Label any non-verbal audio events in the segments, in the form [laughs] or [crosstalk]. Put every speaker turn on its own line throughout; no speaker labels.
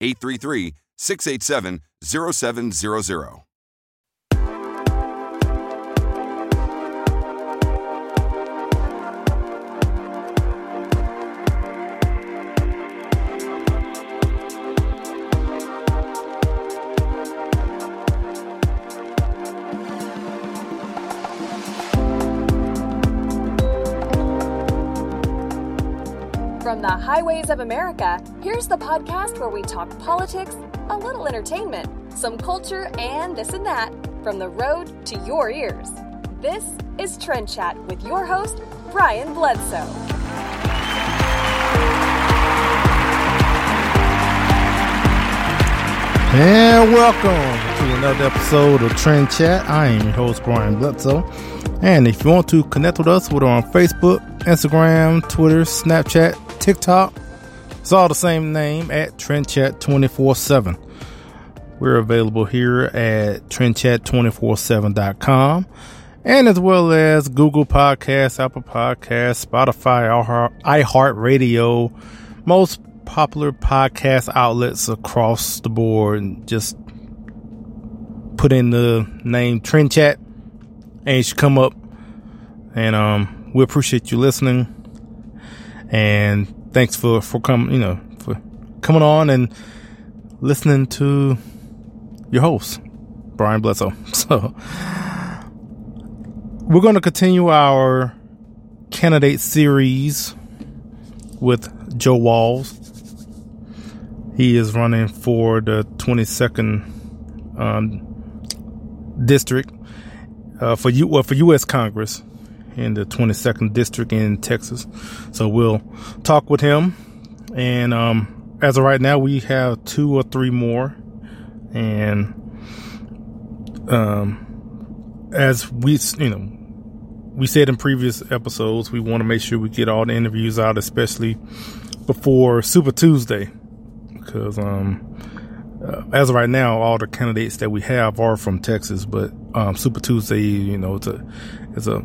833 687 0700.
From the highways of America, here's the podcast where we talk politics, a little entertainment, some culture, and this and that from the road to your ears. This is Trend Chat with your host, Brian Bledsoe.
And welcome to another episode of Trend Chat. I am your host, Brian Bledsoe. And if you want to connect with us, we're on Facebook, Instagram, Twitter, Snapchat, TikTok. It's all the same name at Trend Chat 24 7. We're available here at trendchat247.com and as well as Google Podcasts, Apple Podcasts, Spotify, iHeartRadio, most popular podcast outlets across the board. And just put in the name Trend Chat and it should come up. And um, we appreciate you listening. And thanks for, for coming, you know, for coming on and listening to your host, Brian Bledsoe. [laughs] So we're going to continue our candidate series with Joe Walz. He is running for the 22nd um, district uh, for U well, for U.S. Congress in the 22nd district in Texas. So we'll talk with him. And um, as of right now, we have two or three more and um, as we you know we said in previous episodes, we want to make sure we get all the interviews out, especially before Super Tuesday, because um, uh, as of right now, all the candidates that we have are from Texas, but um, Super Tuesday, you know, it's a it's a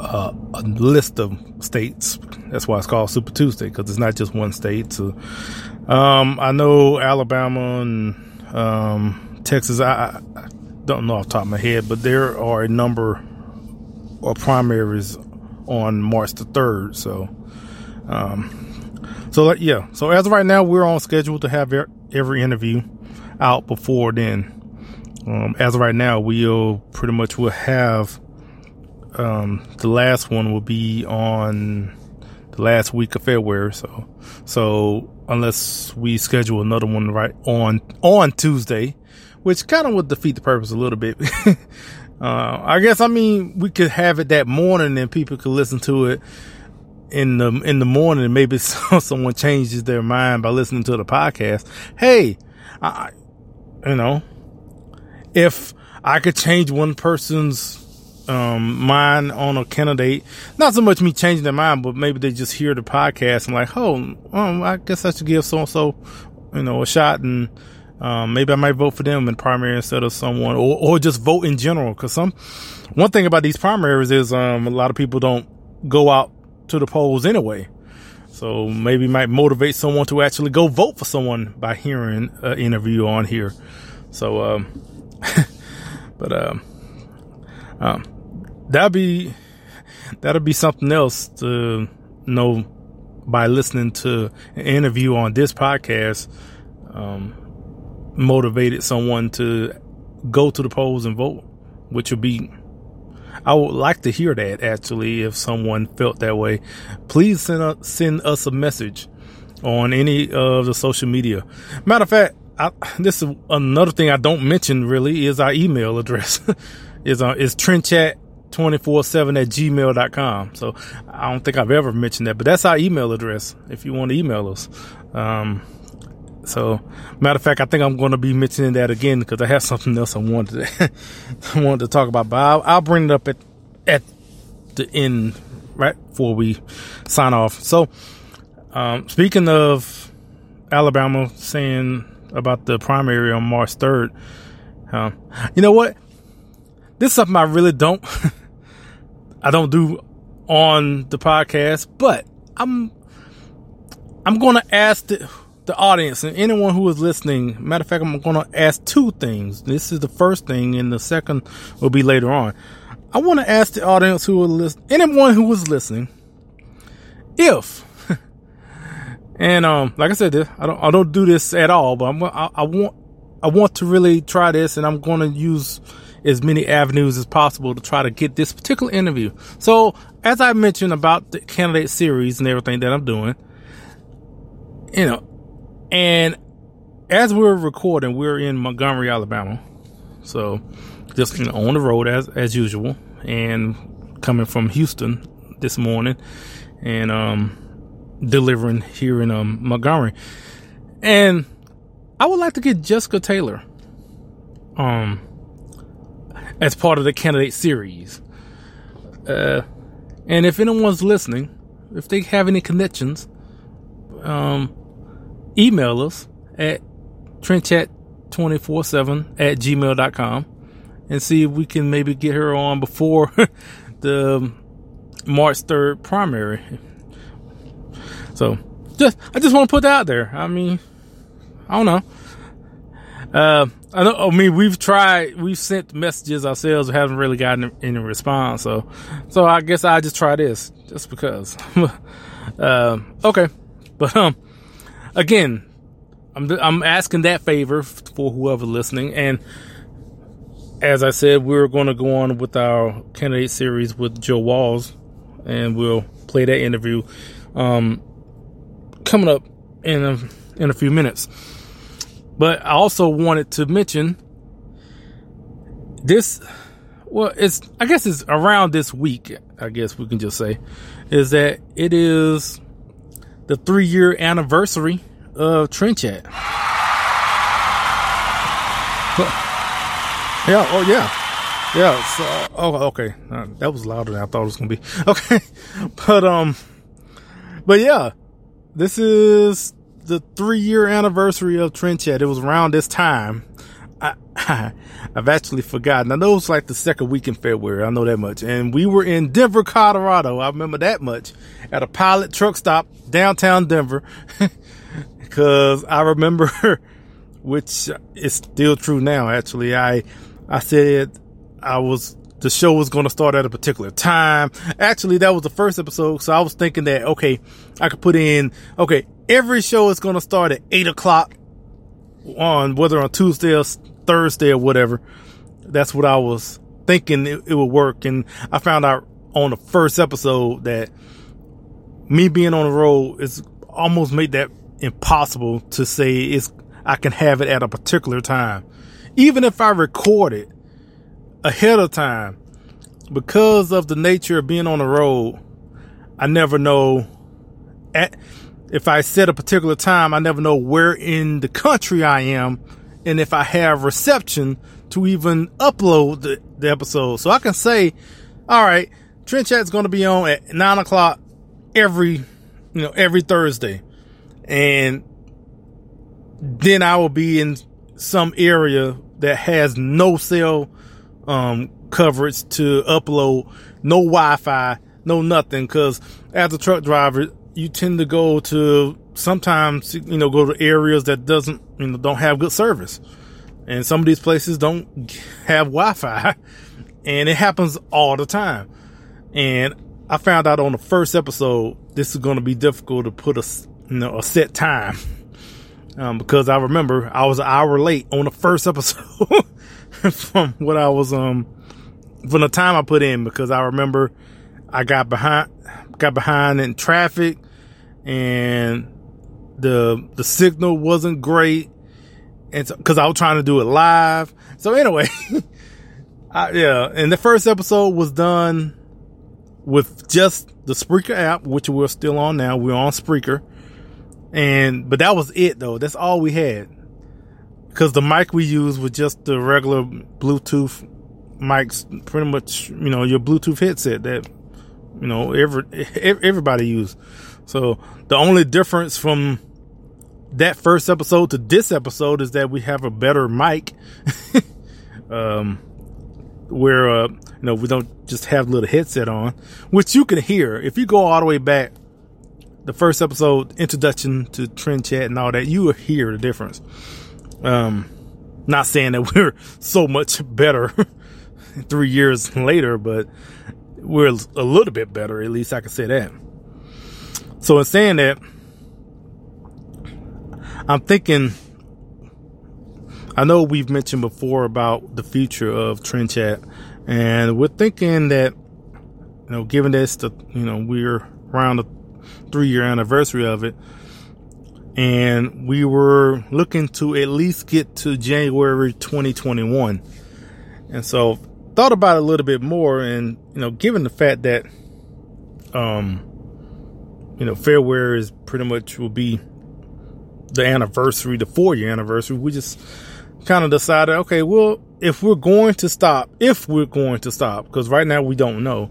uh, a list of states. That's why it's called Super Tuesday because it's not just one state. So, um, I know Alabama and um, Texas, I, I, don't know off the top of my head, but there are a number of primaries on March the 3rd. So, um, so yeah. So as of right now, we're on schedule to have every interview out before then. Um, as of right now, we'll pretty much will have, um, the last one will be on the last week of February. So, so unless we schedule another one right on on Tuesday, which kind of would defeat the purpose a little bit. [laughs] uh, I guess, I mean, we could have it that morning and people could listen to it in the, in the morning maybe [laughs] someone changes their mind by listening to the podcast. Hey, I, you know, if I could change one person's um, mind on a candidate. Not so much me changing their mind, but maybe they just hear the podcast and like, oh, um, I guess I should give so and so, you know, a shot and, um, maybe I might vote for them in primary instead of someone or, or just vote in general. Cause some, one thing about these primaries is, um, a lot of people don't go out to the polls anyway. So maybe might motivate someone to actually go vote for someone by hearing an interview on here. So, um, [laughs] but, um, um, that'd be that'll be something else to know by listening to an interview on this podcast. Um, motivated someone to go to the polls and vote, which would be. I would like to hear that actually. If someone felt that way, please send us, send us a message on any of the social media. Matter of fact, I, this is another thing I don't mention really is our email address [laughs] is uh, is Trendchat 24-7 at gmail.com. So I don't think I've ever mentioned that, but that's our email address if you want to email us. Um, so matter of fact, I think I'm going to be mentioning that again because I have [laughs] something else I wanted to, [laughs] wanted to talk about, but I'll, I'll bring it up at, at the end, right before we sign off. So, um, speaking of Alabama saying about the primary on March 3rd, uh, you know what? This is something I really don't, [laughs] I don't do on the podcast, but I'm, I'm going to ask the, the audience and anyone who is listening. Matter of fact, I'm going to ask two things. This is the first thing and the second will be later on. I want to ask the audience who will listen, anyone who was listening, if, [laughs] and, um, like I said, I don't, I don't do this at all, but I'm, I, I want, I want to really try this and I'm going to use as many avenues as possible to try to get this particular interview. So, as I mentioned about the candidate series and everything that I'm doing, you know, and as we're recording, we're in Montgomery, Alabama. So, just you know, on the road as as usual, and coming from Houston this morning, and um, delivering here in um, Montgomery, and I would like to get Jessica Taylor, um, as part of the candidate series. Uh, and if anyone's listening, if they have any connections, um, email us at trendchat247 at gmail.com and see if we can maybe get her on before [laughs] the March 3rd primary. So just, I just want to put that out there. I mean, I don't know. Uh, I, know, I mean, we've tried, we've sent messages ourselves, We haven't really gotten any response. So, so I guess I just try this just because. [laughs] uh, okay, but um, again, I'm I'm asking that favor for whoever listening, and as I said, we're going to go on with our candidate series with Joe Walz, and we'll play that interview um, coming up in a, in a few minutes. But I also wanted to mention this. Well, it's I guess it's around this week. I guess we can just say is that it is the three year anniversary of Trend Chat. [laughs] Yeah. Oh yeah. Yeah. So, oh, okay. Uh, that was louder than I thought it was gonna be. [laughs] Okay. But um. But yeah, this is the three year anniversary of Trend Chat. It was around this time. I, [laughs] have actually forgotten. I know it was like the second week in February. I know that much. And we were in Denver, Colorado. I remember that much at a pilot truck stop downtown Denver. [laughs] Cause I remember, [laughs] which is still true now, actually. I, I said I was, the show was going to start at a particular time. Actually, that was the first episode. So I was thinking that, okay, I could put in, okay, every show is going to start at eight o'clock on whether on Tuesday or Thursday or whatever. That's what I was thinking it, it would work. And I found out on the first episode that me being on the road is almost made that impossible to say it's, I can have it at a particular time. even if I record it ahead of time, because of the nature of being on the road, I never know at, if I set a particular time, I never know where in the country I am and if I have reception to even upload the, the episode. So I can say, all right, Trend Chat's going to be on at nine o'clock every, you know, every Thursday. And then I will be in some area that has no cell um, coverage to upload, no Wi-Fi, no nothing. Because as a truck driver, you tend to go to sometimes you know go to areas that doesn't you know don't have good service, and some of these places don't have Wi-Fi, [laughs] and it happens all the time. And I found out on the first episode this is going to be difficult to put a you know a set time [laughs] um, because I remember I was an hour late on the first episode [laughs] [laughs] from what I was um from the time I put in because I remember I got behind got behind in traffic and the the signal wasn't great and because so, I was trying to do it live. So anyway, [laughs] I, yeah, and the first episode was done with just the Spreaker app, which we're still on now. We're on Spreaker and, but that was it though. That's all we had. Cause the mic we use was just the regular Bluetooth mics, pretty much, you know, your Bluetooth headset that, you know, every, everybody used. So the only difference from that first episode to this episode is that we have a better mic. [laughs] um, where, uh, you know, we don't just have a little headset on, which you can hear. If you go all the way back the first episode introduction to trend chat and all that, you will hear the difference. Um, not saying that [laughs] we're so much better [laughs] three years later, but we're a little bit better. At least I can say that. So in saying that, I'm thinking. I know we've mentioned before about the future of Trend Chat, and we're thinking that, you know, given this, the you know, we're around the three year anniversary of it. And we were looking to at least get to January 2021. And so thought about it a little bit more and, you know, given the fact that, um, you know, February is pretty much will be the anniversary, the four year anniversary, we just kind of decided, okay, well, if we're going to stop, if we're going to stop, because right now we don't know,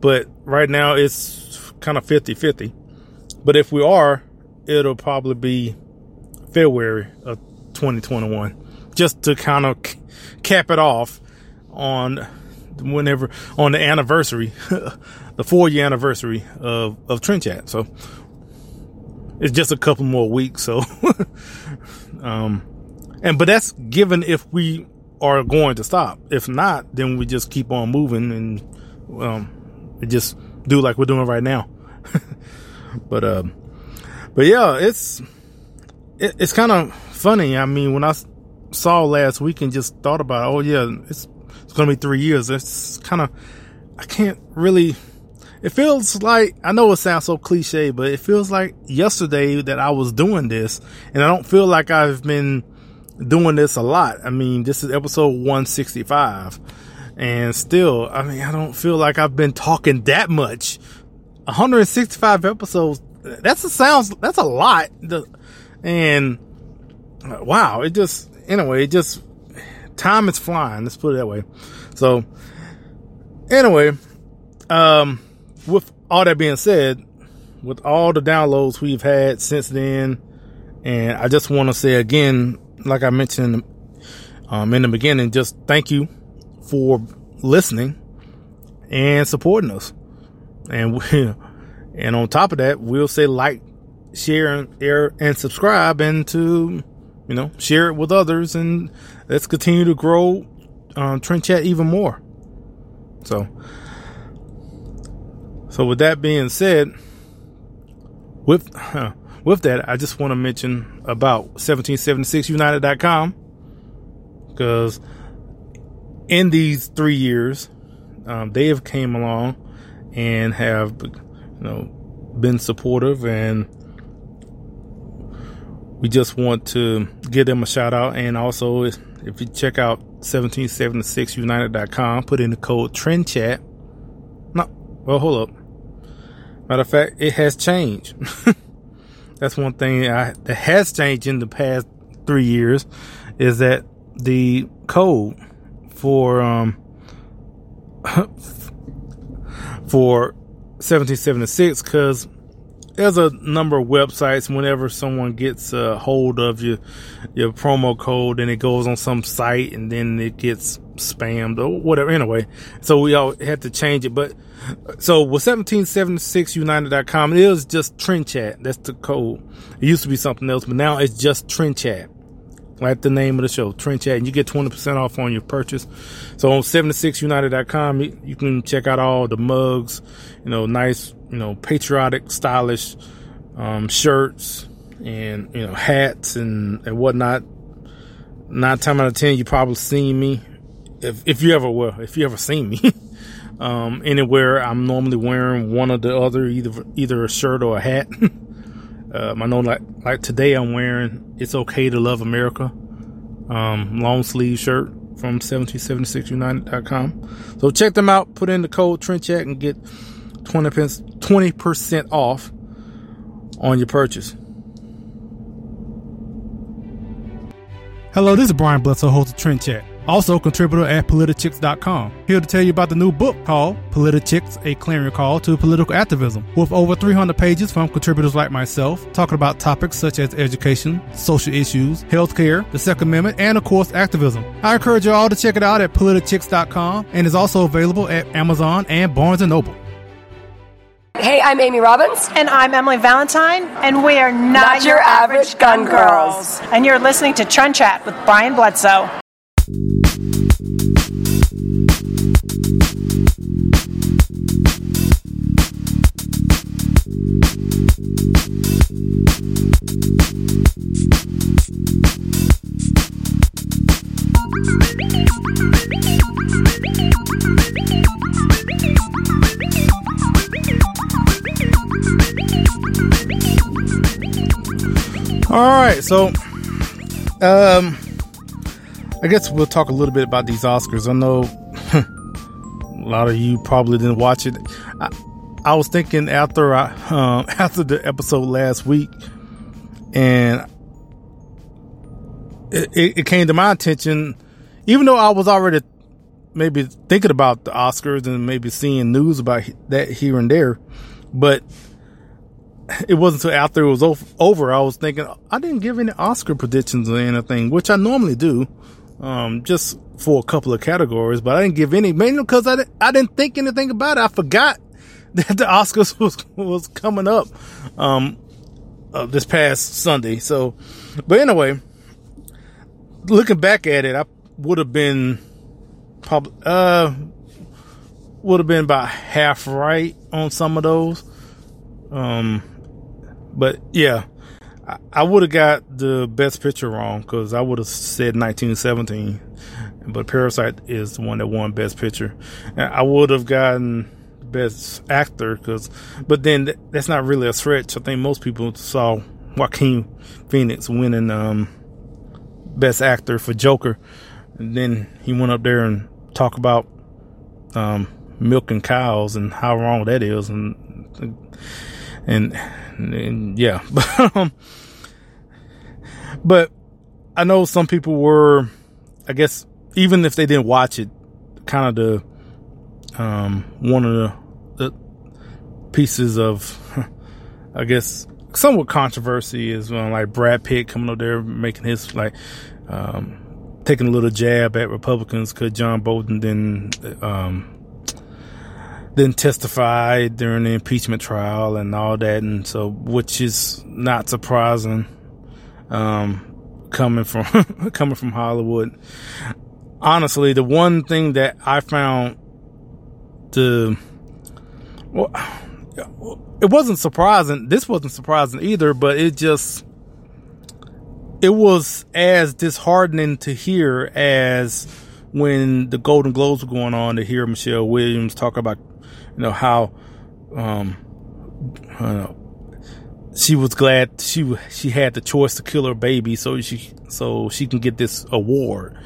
but right now it's kind of 50 50. But if we are, it'll probably be February of 2021, just to kind of cap it off on whenever on the anniversary, [laughs] the four year anniversary of of Trend. So it's just a couple more weeks. So, [laughs] um, and but that's given if we are going to stop. If not, then we just keep on moving and um, just do like we're doing right now. [laughs] But uh, but yeah, it's it, it's kind of funny. I mean, when I saw last week and just thought about, oh yeah, it's it's gonna be three years. It's kind of I can't really. It feels like I know it sounds so cliche, but it feels like yesterday that I was doing this, and I don't feel like I've been doing this a lot. I mean, this is episode 165, and still, I mean, I don't feel like I've been talking that much 165 episodes. That's a sounds. That's a lot. And wow, it just anyway. It just time is flying. Let's put it that way. So anyway, um, with all that being said, with all the downloads we've had since then, and I just want to say again, like I mentioned um, in the beginning, just thank you for listening and supporting us and [laughs] we, and on top of that, we'll say like, share, and, air, and subscribe, and to you know share it with others, and let's continue to grow um, Trend Chat even more. So, so with that being said, with uh, with that, I just want to mention about 1776united.com because in these three years, um, they have came along and have you know been supportive and we just want to give them a shout out and also if you check out 1776united.com, put in the code trend chat. No, well, hold up. Matter of fact, it has changed. [laughs] That's one thing I, that has changed in the past three years is that the code for um [laughs] for 1776 because there's a number of websites whenever someone gets a hold of your your promo code and it goes on some site and then it gets spammed or whatever. Anyway so we all had to change it. But so with 1776united.com it is just trend chat. That's the code. It used to be something else but now it's just trend chat like the name of the show, Trend Chat, and you get 20% off on your purchase. So on 76united.com, you, can check out all the mugs, you know, nice, you know, patriotic, stylish, um, shirts and, you know, hats and, and whatnot. Nine times out of ten, you probably seen me. If, if you ever, well, if you ever seen me, [laughs] um, anywhere, I'm normally wearing one or the other, either, either a shirt or a hat. [laughs] Um, I know like like today I'm wearing "It's Okay to Love America" um, long sleeve shirt from 1776united.com. So check them out. Put in the code TrendChat and get 20 pence, 20% off on your purchase. Hello, this is Brian Bledsoe, host of Trend Chat also contributor at politichicks.com. Here to tell you about the new book called Politichicks, a clarion call to political activism, with over 300 pages from contributors like myself, talking about topics such as education, social issues, healthcare, the Second Amendment, and of course, activism. I encourage you all to check it out at politichicks.com and is also available at Amazon and Barnes & Noble.
Hey, I'm Amy Robbins.
And I'm Emily Valentine. And we are not,
not your, your, average gun girls.
girls. And you're listening to Trend Chat with Brian Bledsoe.
All right, so um I guess we'll talk a little bit about these Oscars. I know [laughs] a lot of you probably didn't watch it. I, I was thinking after I um, [laughs] after the episode last week, and it, it, it came to my attention, even though I was already maybe thinking about the Oscars and maybe seeing news about that here and there, but it wasn't until after it was over I was thinking I didn't give any Oscar predictions or anything, which I normally do um, just for a couple of categories, but I didn't give any, mainly because I didn't, I didn't think anything about it. I forgot [laughs] that the Oscars was, was coming up, um, uh, this past Sunday. So, but anyway, looking back at it, I would have been probably, uh, would have been about half right on some of those. Um, but yeah, I would have got the best picture wrong because I would have said 1917, but Parasite is the one that won best picture. I would have gotten best actor because, but then that's not really a stretch. I think most people saw Joaquin Phoenix winning um, best actor for Joker, and then he went up there and talked about um, milking cows and how wrong that is, and and, and yeah, [laughs] um, but I know some people were, I guess, even if they didn't watch it, kind of the um, one of the, the pieces of, [laughs] I guess, somewhat controversy is when like Brad Pitt coming up there making his like um, taking a little jab at Republicans because John Bolton then um, then testified during the impeachment trial and all that, and so which is not surprising um, coming from [laughs] coming from Hollywood. Honestly, the one thing that I found the well, it wasn't surprising. This wasn't surprising either, but it just it was as disheartening to hear as when the Golden Globes were going on to hear Michelle Williams talk about, you know, how um, uh, she was glad she she had the choice to kill her baby, so she so she can get this award.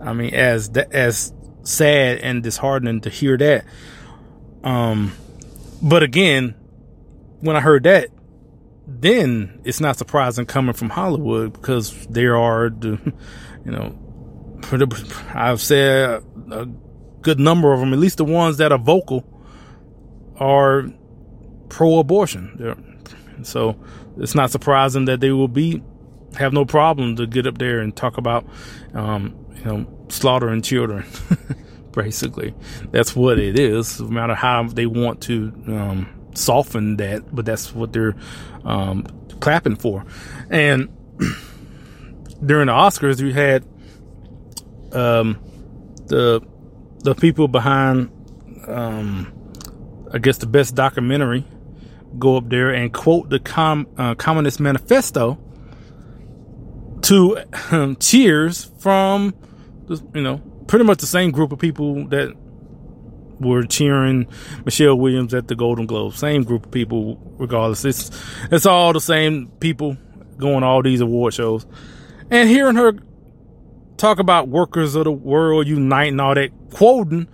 I mean, as as sad and disheartening to hear that. Um, but again, when I heard that, then it's not surprising coming from Hollywood because there are the, you know, I've said a good number of them, at least the ones that are vocal, are pro-abortion. So it's not surprising that they will be have no problem to get up there and talk about, um, you know, slaughtering children. [laughs] Basically, that's what it is. No matter how they want to um, soften that, but that's what they're um, clapping for. And [clears throat] during the Oscars, you had um, the the people behind, um, I guess, the best documentary go up there and quote the Com- uh, Communist Manifesto to um, cheers from, you know, pretty much the same group of people that were cheering Michelle Williams at the Golden Globes. Same group of people, regardless. It's it's all the same people going all these award shows, and hearing her talk about workers of the world unite and all that, quoting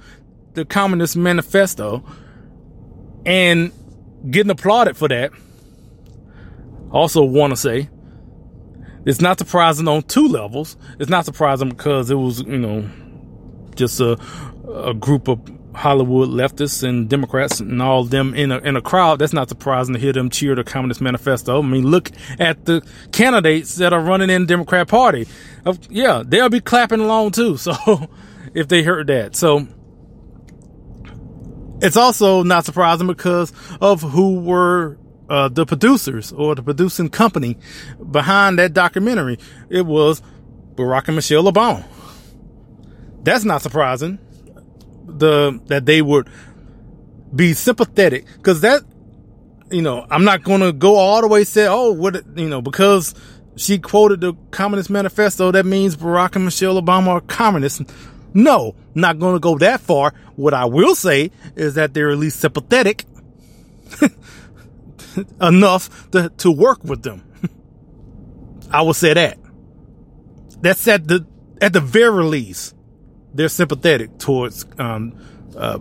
the Communist Manifesto, and getting applauded for that. Also, want to say it's not surprising on two levels. It's not surprising because it was, you know, just a a group of Hollywood leftists and Democrats and all them in a, in a crowd, that's not surprising to hear them cheer the Communist Manifesto. I mean, look at the candidates that are running in the Democrat Party. Yeah, they'll be clapping along too. [laughs] So if they heard that. So it's also not surprising because of who were uh, the producers or the producing company behind that documentary. It was Barack and Michelle Obama. That's not surprising the that they would be sympathetic because that you know I'm not going to go all the way say oh what you know because she quoted the Communist Manifesto that means Barack and Michelle Obama are communists. No, not going to go that far. What I will say is that they're at least sympathetic [laughs] enough to, to work with them. [laughs] I will say that. That's at the at the very least they're sympathetic towards um, uh,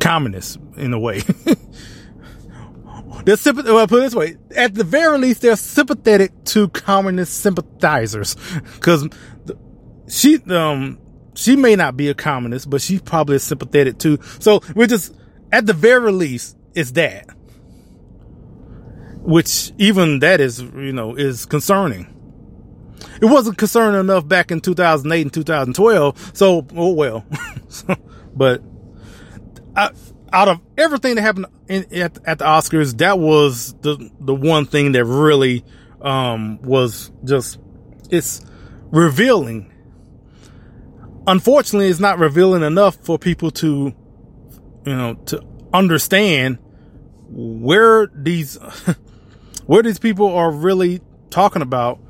communists in a way. [laughs] they're sympathetic. Well, put it this way: at the very least, they're sympathetic to communist sympathizers because she um she may not be a communist, but she's probably sympathetic too. So we're just at the very least, it's that. Which even that is, you know, is concerning it wasn't concerning enough back in 2008 and 2012. So, oh well. [laughs] but I, out of everything that happened in, at, at, the Oscars, that was the the one thing that really um, was just it's revealing. Unfortunately, it's not revealing enough for people to, you know, to understand where these [laughs] where these people are really talking about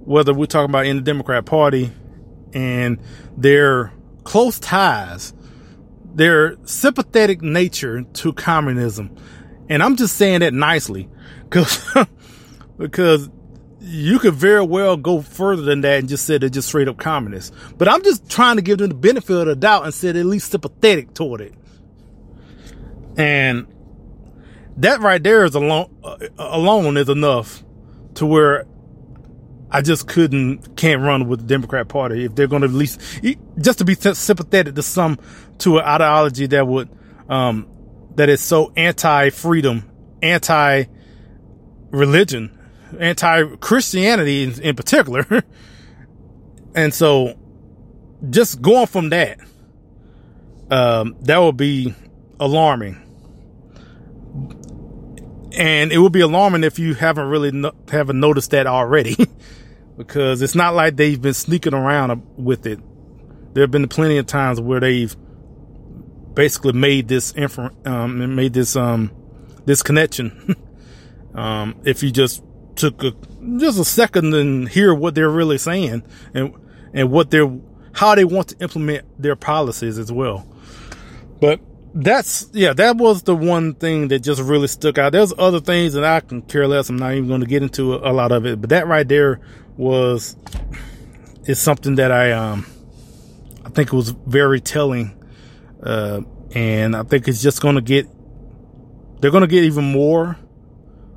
whether we're talking about in the Democrat Party and their close ties, their sympathetic nature to communism. And I'm just saying that nicely [laughs] because, because you could very well go further than that and just say they're just straight up communists. But I'm just trying to give them the benefit of the doubt and say they're at least sympathetic toward it. And that right there is alone, uh, alone is enough to where I just couldn't, can't run with the Democrat Party if they're going to at least, just to be sympathetic to some, to an ideology that would, um, that is so anti-freedom, anti-religion, anti-Christianity in, in particular. [laughs] and so just going from that, um, that would be alarming. And it would be alarming if you haven't really no, haven't noticed that already. [laughs] because it's not like they've been sneaking around with it. There have been plenty of times where they've basically made this infer- um, made this um, this connection. [laughs] um, if you just took a, just a second and hear what they're really saying and and what they're how they want to implement their policies as well. But that's yeah, that was the one thing that just really stuck out. There's other things that I can care less. I'm not even going to get into a, lot of it, but that right there was is something that I um I think it was very telling, uh, and I think it's just going to get they're going to get even more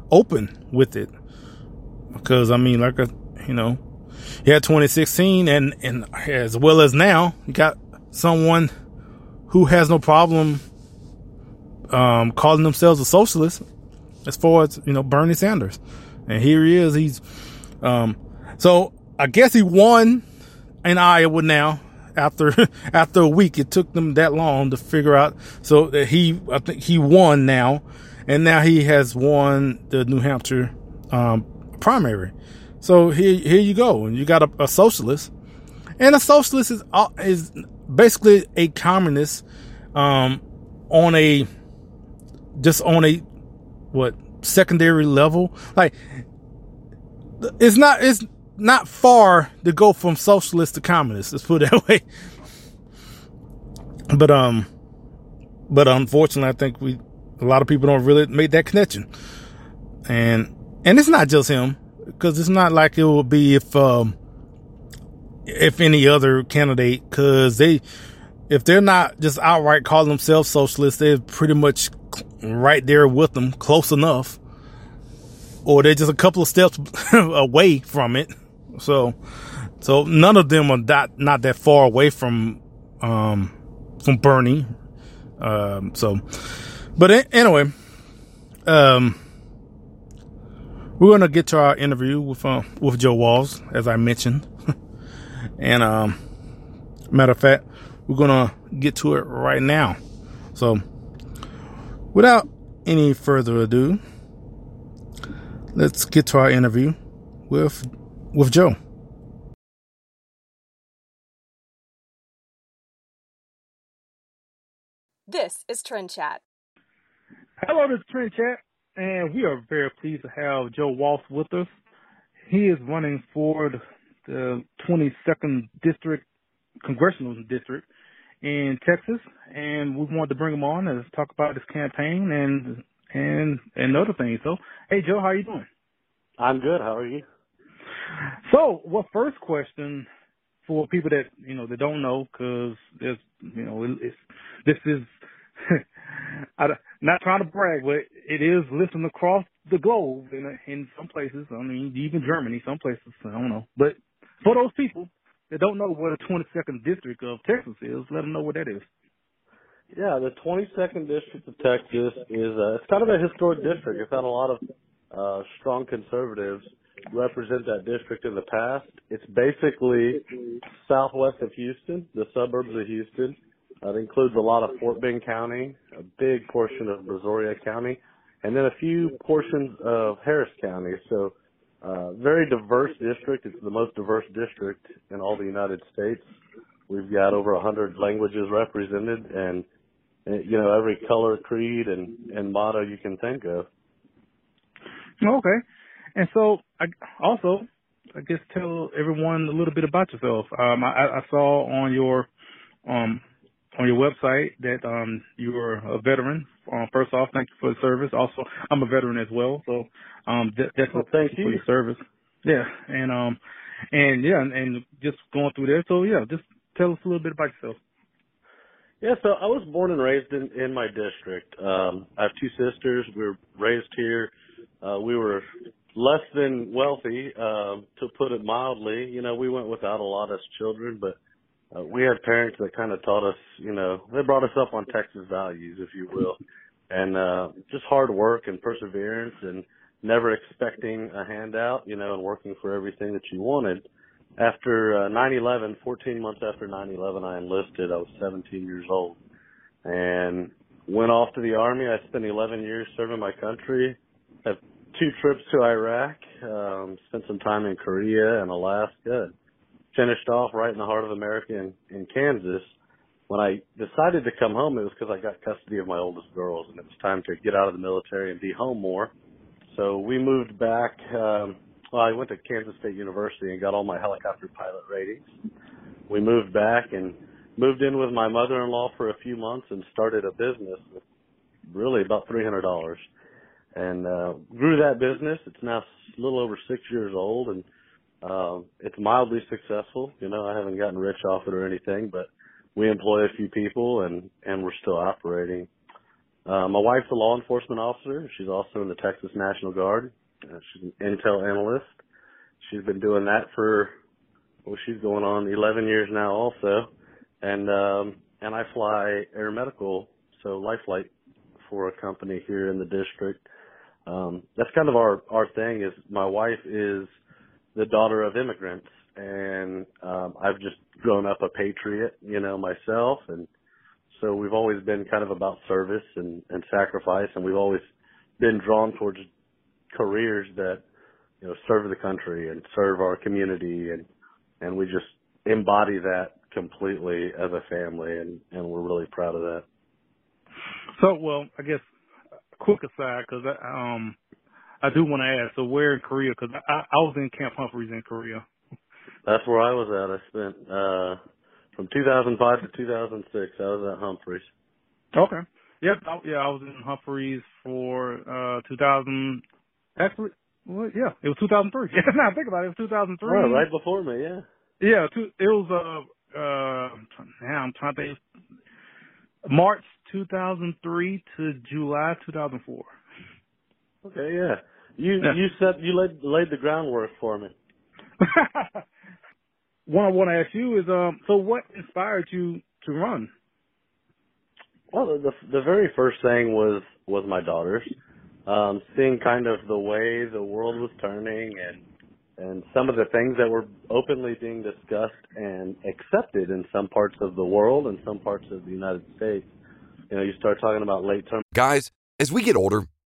open with it because I mean, like a you know, yeah, 2016, and and as well as now, you got someone who has no problem um, calling themselves a socialist, as far as you know, Bernie Sanders, and here he is. He's um, so I guess he won in Iowa now. After [laughs] after a week, it took them that long to figure out. So that he, I think he won now, and now he has won the New Hampshire um, primary. So here, here you go, and you got a, a socialist, and a socialist is uh, is basically a communist um, on a just on a what secondary level. Like it's not it's not far to go from socialist to communist. Let's put it [laughs] that way. But um, but unfortunately, I think we a lot of people don't really make that connection, and and it's not just him because it's not like it would be if um if any other candidate because they if they're not just outright calling themselves socialists, they're pretty much right there with them, close enough, or they're just a couple of steps [laughs] away from it. So, so none of them are that not that far away from um from Bernie. Um, so, but anyway, um, we're gonna get to our interview with uh, with Joe Walz, as I mentioned, [laughs] and um, matter of fact, we're gonna get to it right now. So, without any further ado, let's get to our interview with with Joe.
This is Trend Chat.
Hello, this is Trend Chat, and we are very pleased to have Joe Walz with us. He is running for the 22nd District, Congressional District in Texas, and we wanted to bring him on and talk about his campaign and and and other things. So, hey, Joe, how are you doing?
I'm good. How are you?
So, well, first question for people that you know that don't know, because there's you know it's this is [laughs] I, not trying to brag, but it is listened across the globe in in some places. I mean, even Germany, some places. I don't know, but for those people that don't know what the 22nd district of Texas is, let them know what that is.
Yeah, the 22nd district of Texas is uh, it's kind of a historic district. It's had a lot of uh, strong conservatives represent that district in the past. It's basically southwest of Houston, the suburbs of Houston. It includes a lot of Fort Bend County, a big portion of Brazoria County, and then a few portions of Harris County. So, uh, very diverse district. It's the most diverse district in all the United States. We've got over a hundred languages represented, and you know every color, creed, and and motto you can think of.
Okay. And so, I also, I guess, tell everyone a little bit about yourself. Um, I, I saw on your, um, on your website that um, you are a veteran. Um, first off, thank you for the service. Also, I'm a veteran as well, so um, de- definitely
well, thank
you
for
your service. Yeah, and um, and yeah, and, just going through there. So yeah, just tell us a little bit about yourself.
Yeah, so I was born and raised in in my district. Um, I have two sisters. We were raised here. Uh, we were less than wealthy, um, to put it mildly. You know, we went without a lot as children, but uh, we had parents that kind of taught us, you know, they brought us up on Texas values, if you will, and uh, just hard work and perseverance and never expecting a handout, you know, and working for everything that you wanted. After uh, 9/11, 14 months after 9/11, I enlisted. I was 17 years old, and went off to the army. I spent 11 years serving my country. Have two trips to Iraq, um, spent some time in Korea and Alaska, finished off right in the heart of America in, in Kansas. When I decided to come home, it was because I got custody of my oldest girls, and it was time to get out of the military and be home more. So we moved back. Um, well, I went to Kansas State University and got all my helicopter pilot ratings. We moved back and moved in with my mother-in-law for a few months and started a business with really about three hundred dollars and uh, grew that business. It's now a little over six years old, and Um, it's mildly successful. You know, I haven't gotten rich off it or anything, but we employ a few people and and we're still operating. Uh, my wife's a law enforcement officer. She's also in the Texas National Guard. Uh, she's an intel analyst. She's been doing that for well, she's going on 11 years now, also. And um, and I fly air medical, so life for a company here in the district. Um, that's kind of our our thing. Is my wife is the daughter of immigrants, and um, I've just grown up a patriot, you know, myself, and so we've always been kind of about service and, and sacrifice, and we've always been drawn towards careers that you know serve the country and serve our community, and and we just embody that completely as a family, and and we're really proud of that.
So, well, I guess quick aside because um I do want to ask. So, where in Korea? Because I, I was in Camp Humphreys in Korea.
That's where I was at. I spent uh from 2005 to 2006. I was at Humphreys.
Okay. Yep. I, yeah, I was in Humphreys for uh 2000. Actually, well, yeah, it was 2003. [laughs] Yeah, now think about it, it was 2003.
Oh, right before me, yeah.
Yeah, two, it was uh uh now I'm trying to think March 2003 to July 2004.
Okay, yeah. You
Yeah.
you set you laid laid the groundwork for me. [laughs]
One I want to ask you is, um, so what inspired you to run?
Well, the the very first thing was was my daughters, um, seeing kind of the way the world was turning and and some of the things that were openly being discussed and accepted in some parts of the world and some parts of the United States. You know, you start talking about late term
Guys, as we get older,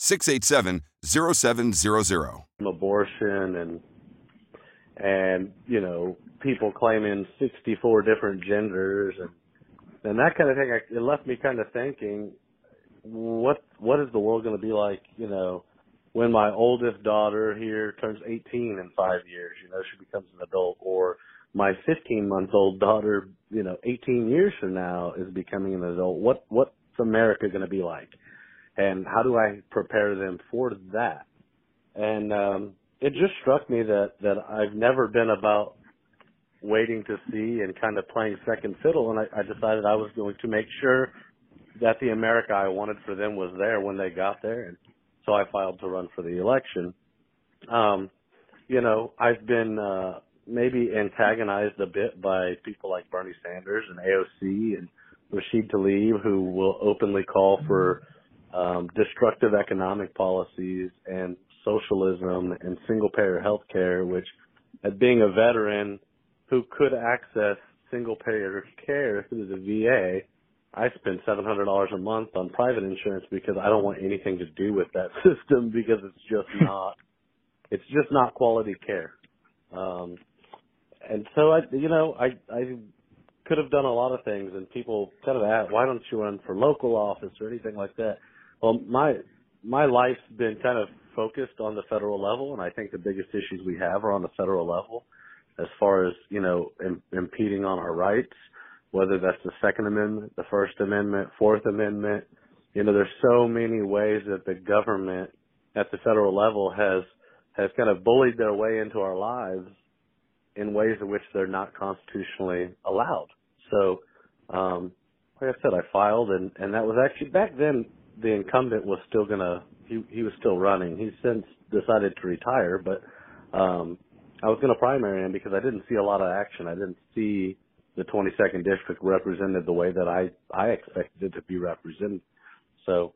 833-687-0700.
abortion and and you know people claiming 64 different genders and and that kind of thing it left me kind of thinking what what is the world going to be like you know when my oldest daughter here turns 18 in 5 years you know she becomes an adult or my 15 month old daughter you know 18 years from now is becoming an adult what what's america going to be like and how do i prepare them for that and um it just struck me that that I've never been about waiting to see and kind of playing second fiddle and I, I decided I was going to make sure that the America I wanted for them was there when they got there and so I filed to run for the election. Um you know, I've been uh maybe antagonized a bit by people like Bernie Sanders and AOC and Rashid Tlaib who will openly call for um, destructive economic policies and socialism and single payer health care, which as being a veteran who could access single payer care through the VA, I spend seven hundred dollars a month on private insurance because I don't want anything to do with that [laughs] system because it's just [laughs] not it's just not quality care. Um and so I you know, I I could have done a lot of things and people kind of ask why don't you run for local office or anything like that. Well, my my life's been kind of focused on the federal level, and I think the biggest issues we have are on the federal level, as far as you know, Im- impeding on our rights, whether that's the Second Amendment, the First Amendment, Fourth Amendment. You know, there's so many ways that the government at the federal level has has kind of bullied their way into our lives in ways in which they're not constitutionally allowed. So, um, like I said, I filed, and and that was actually back then the incumbent was still gonna he he was still running. He's since decided to retire, but um I was gonna primary him because I didn't see a lot of action. I didn't see the 22nd district represented the way that I I expected it to be represented. So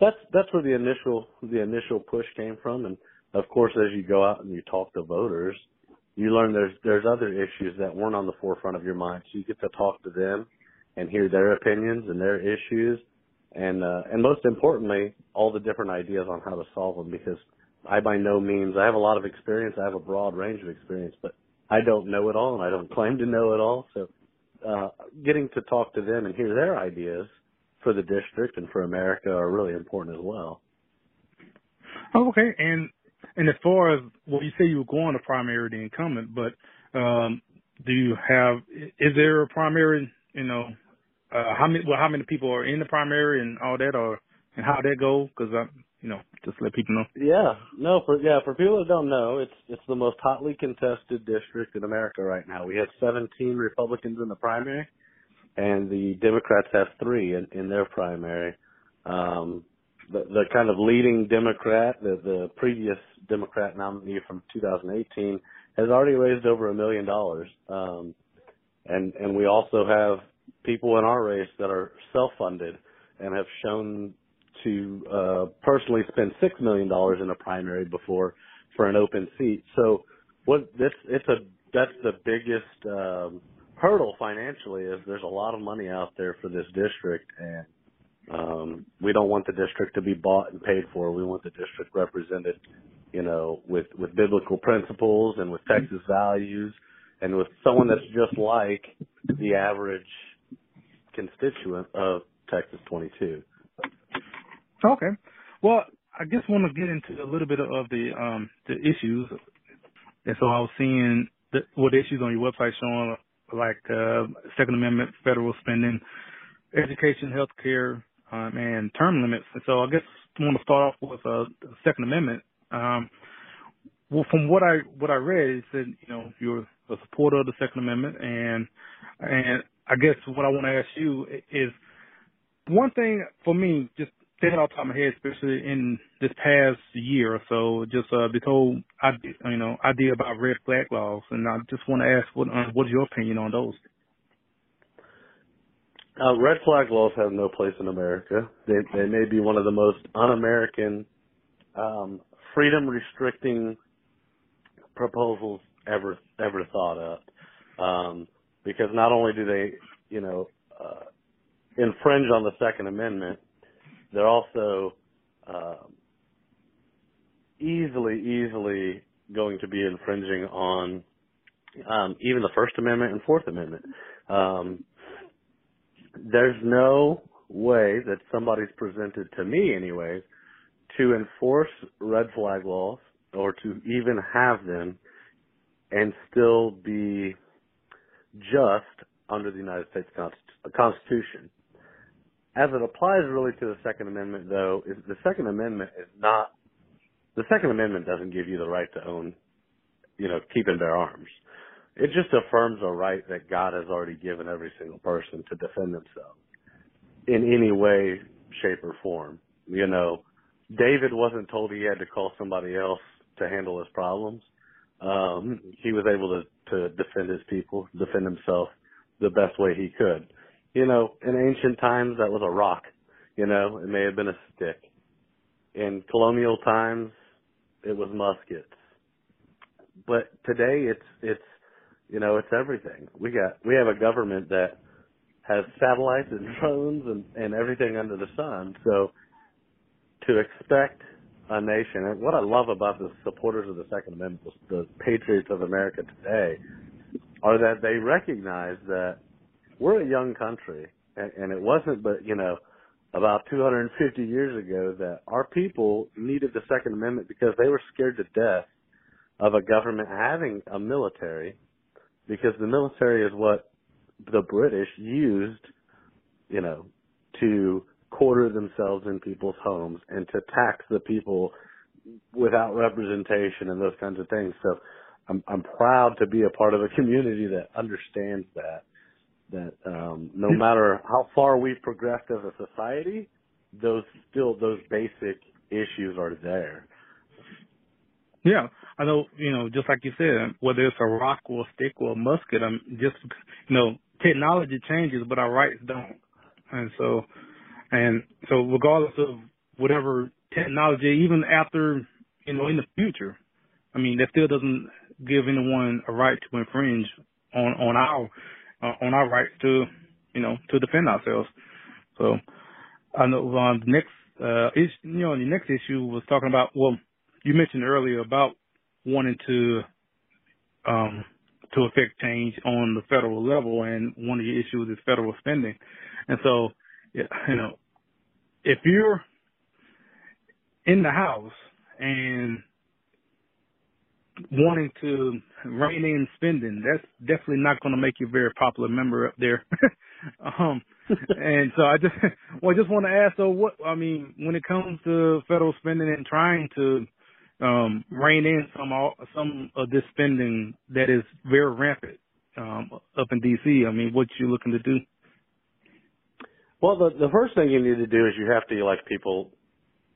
that's that's where the initial the initial push came from, and of course, as you go out and you talk to voters, you learn there's there's other issues that weren't on the forefront of your mind. So you get to talk to them and hear their opinions and their issues, and uh, and most importantly, all the different ideas on how to solve them. Because I by no means I have a lot of experience. I have a broad range of experience, but I don't know it all, and I don't [laughs] claim to know it all. So uh, getting to talk to them and hear their ideas for the district and for America are really important as well.
Okay, and and as far as well, you say you were going to primary the incumbent, but um, do you have? Is there a primary? You know, uh, how many? Well, how many people are in the primary and all that, or and how that go? Because I, you know, just let people know.
Yeah, no, for yeah, for people that don't know, it's it's the most hotly contested district in America right now. We have 17 Republicans in the primary, and the Democrats have three in, in their primary. Um, the, the kind of leading Democrat, the, the previous Democrat nominee from 2018, has already raised over a million dollars. Um, and and we also have people in our race that are self-funded and have shown to uh, personally spend six million dollars in a primary before for an open seat. So what this it's a that's the biggest um, hurdle financially is there's a lot of money out there for this district and um, we don't want the district to be bought and paid for. We want the district represented, you know, with, with biblical principles and with Texas values and with someone that's just like the average constituent of Texas 22.
Okay. Well, I just want to get into a little bit of the um the issues. And so I was seeing the, what issues on your website showing like uh Second Amendment, federal spending, education, healthcare, um, and term limits. And so I guess I want to start off with uh, the Second Amendment. Um, well, from what I what I read, it said you know you're a supporter of the Second Amendment, and and I guess what I want to ask you is one thing for me, just thinking off the top of my head, especially in this past year or so, just uh, this whole idea, you know idea about red flag laws, and I just want to ask what uh, what's your opinion on those?
Uh, red flag laws have no place in America. They, they may be one of the most un-American, um, freedom-restricting proposals ever ever thought up. Um, because not only do they, you know, uh, infringe on the Second Amendment, they're also uh, easily, easily going to be infringing on um, even the First Amendment and Fourth Amendment. Um, there's no way that somebody's presented to me anyways to enforce red flag laws or to even have them and still be just under the United States Constitution. As it applies really to the Second Amendment though, is the Second Amendment is not the Second Amendment doesn't give you the right to own, you know, keep and bear arms it just affirms a right that God has already given every single person to defend themselves in any way, shape, or form. You know, David wasn't told he had to call somebody else to handle his problems. Um, he was able to, to defend his people, defend himself the best way he could. You know, in ancient times that was a rock. You know, it may have been a stick. In colonial times, it was muskets. But today it's, it's you know, it's everything. We got we have a government that has satellites and [laughs] drones and, and everything under the sun. So to expect a nation, and what I love about the supporters of the Second Amendment, the patriots of America today, are that they recognize that we're a young country, and, and it wasn't but you know about 250 years ago that our people needed the Second Amendment because they were scared to death of a government having a military because the military is what the British used, you know, to quarter themselves in people's homes and to tax the people without representation and those kinds of things. So I'm I'm proud to be a part of a community that understands that that um no matter how far we've progressed as a society, those still those basic issues are there.
Yeah, I know. You know, just like you said, whether it's a rock or a stick or a musket, I'm just you know technology changes, but our rights don't. And so, and so regardless of whatever technology, even after, you know, in the future, I mean, that still doesn't give anyone a right to infringe on, on our, uh, on our rights to, you know, to defend ourselves. So I know um, the next, uh, issue, you know, the next issue was talking about, well, you mentioned earlier about wanting to, um, to affect change on the federal level, and one of the issues is federal spending. And so, you know, if you're in the House and wanting to rein in spending, that's definitely not going to make you a very popular member up there. [laughs] um, [laughs] and so I just, [laughs] well, I just want to ask, so what, I mean, when it comes to federal spending and trying to um, rein in some some of this spending that is very rampant um, up in D.C. I mean, what you looking to do?
Well, the the first thing you need to do is you have to elect people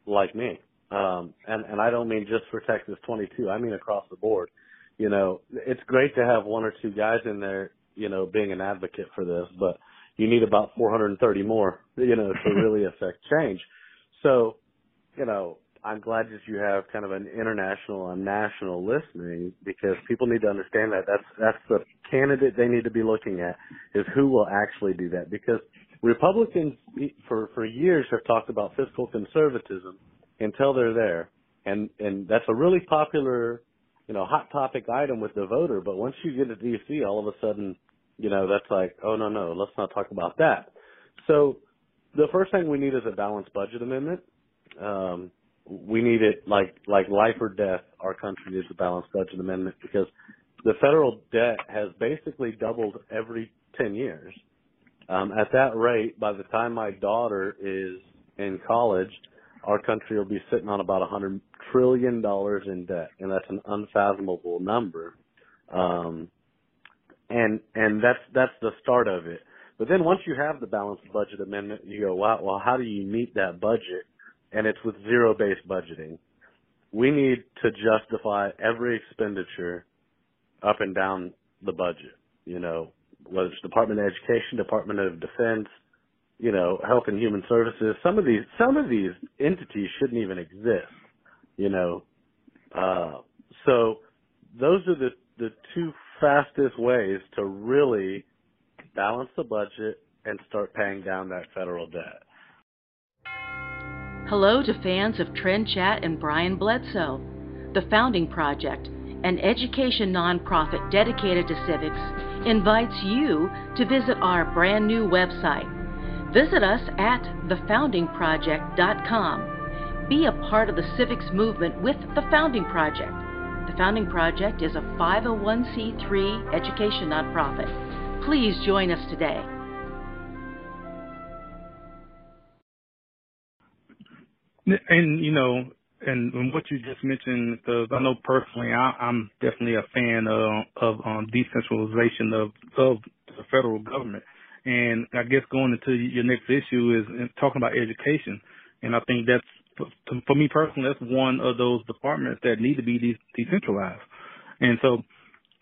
like me, um, and and I don't mean just for Texas 22. I mean across the board. You know, it's great to have one or two guys in there, you know, being an advocate for this, but you need about 430 more, you know, to really [laughs] affect change. So, you know, I'm glad that you have kind of an international and national listening because people need to understand that that's that's the candidate they need to be looking at is who will actually do that because Republicans for for years have talked about fiscal conservatism until they're there and and that's a really popular you know hot topic item with the voter but once you get to DC all of a sudden you know that's like oh no no let's not talk about that so the first thing we need is a balanced budget amendment um we need it like like life or death. Our country needs a balanced budget amendment because the federal debt has basically doubled every ten years. Um, at that rate, by the time my daughter is in college, our country will be sitting on about a hundred trillion dollars in debt, and that's an unfathomable number. Um, and and that's that's the start of it. But then once you have the balanced budget amendment, you go, wow, well, how do you meet that budget? and it's with zero based budgeting. We need to justify every expenditure up and down the budget, you know, whether it's Department of Education, Department of Defense, you know, Health and Human Services. Some of these, some of these entities shouldn't even exist, you know. Uh, so those are the, the two fastest ways to really balance the budget and start paying down that federal debt.
Hello to fans of Trend Chat and Brian Bledsoe. The Founding Project, an education nonprofit dedicated to civics, invites you to visit our brand new website. Visit us at thefoundingproject.com. Be a part of the civics movement with the Founding Project. The Founding Project is a 501c3 education nonprofit. Please join us today.
And you know, and, and what you just mentioned, because I know personally, I, I'm definitely a fan of, of um, decentralization of of the federal government. And I guess going into your next issue is talking about education, and I think that's for me personally, that's one of those departments that need to be de- decentralized. And so,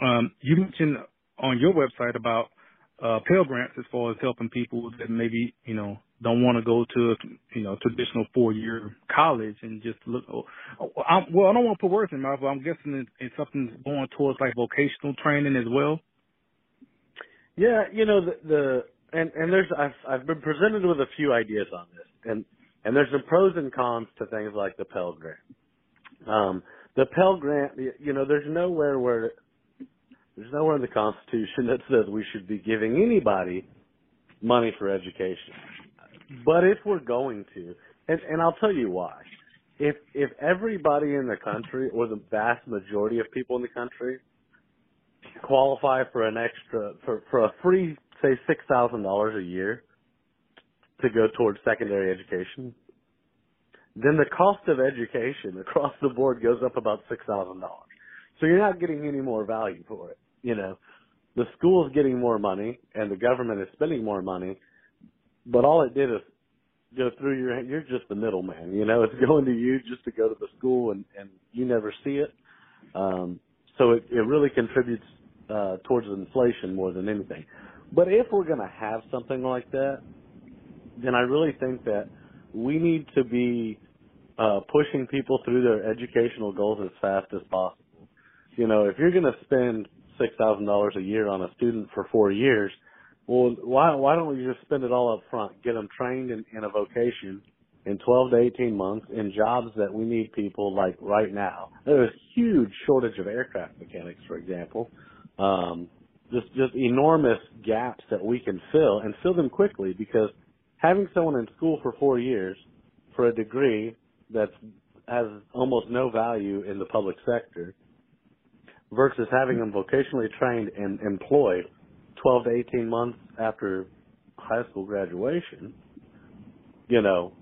um, you mentioned on your website about uh, Pell Grants as far as helping people that maybe you know don't want to go to a you know traditional four year college and just look. Oh, I, well, I don't want to put words in my mouth, but I'm guessing it's, something going towards like vocational training as well.
Yeah, you know the the and and there's I've I've been presented with a few ideas on this, and and there's some pros and cons to things like the Pell Grant. Um, the Pell Grant, you know, there's nowhere where there's nowhere in the Constitution that says we should be giving anybody money for education. But if we're going to, and, and I'll tell you why. If if everybody in the country, or the vast majority of people in the country, qualify for an extra for for a free say six thousand dollars a year to go towards secondary education, then the cost of education [laughs] across the board goes up about six thousand dollars. So you're not getting any more value for it. You know, the school's getting more money and the government is spending more money, but all it did is go through your you're just the middleman you know it's [laughs] going to you just to go to the school and and you never see it um so it it really contributes uh towards inflation more than anything But if we're going to have something like that, then I really think that we need to be uh, pushing people through their educational goals as fast as possible. You know, if you're going to spend six thousand dollars a year on a student for four years, well, why why don't we just spend it all up front? Get them trained in, in a vocation in 12 to 18 months in jobs that we need people like right now. There's a huge shortage of aircraft mechanics, for example. Um, just just enormous gaps that we can fill and fill them quickly because having someone in school for four years for a degree that has almost no value in the public sector versus having them vocationally trained and employed 12 to 18 months after high school graduation, you know,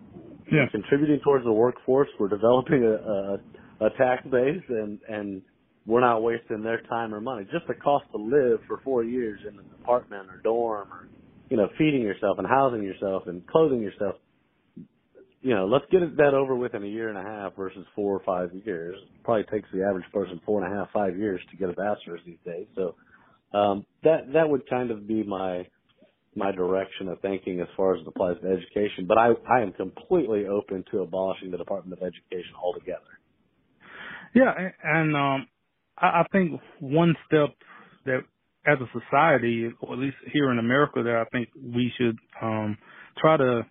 Yeah.
contributing towards the workforce. We're developing a, a, a tax base and, and we're not wasting their time or money. Just the cost to live for four years in an apartment or dorm or, you know, feeding yourself and housing yourself and clothing yourself. You know, let's get that over with in a year and a half versus four or five years. Probably takes the average person four and a half, five years to get a bachelor's these days. So, um, that, that would kind of be my, my direction of thinking as far as it applies to education. But I, I am completely open to abolishing the Department of Education altogether.
Yeah, and, um, I, I think one step that as a society, or at least here in America, that I think we should um, try to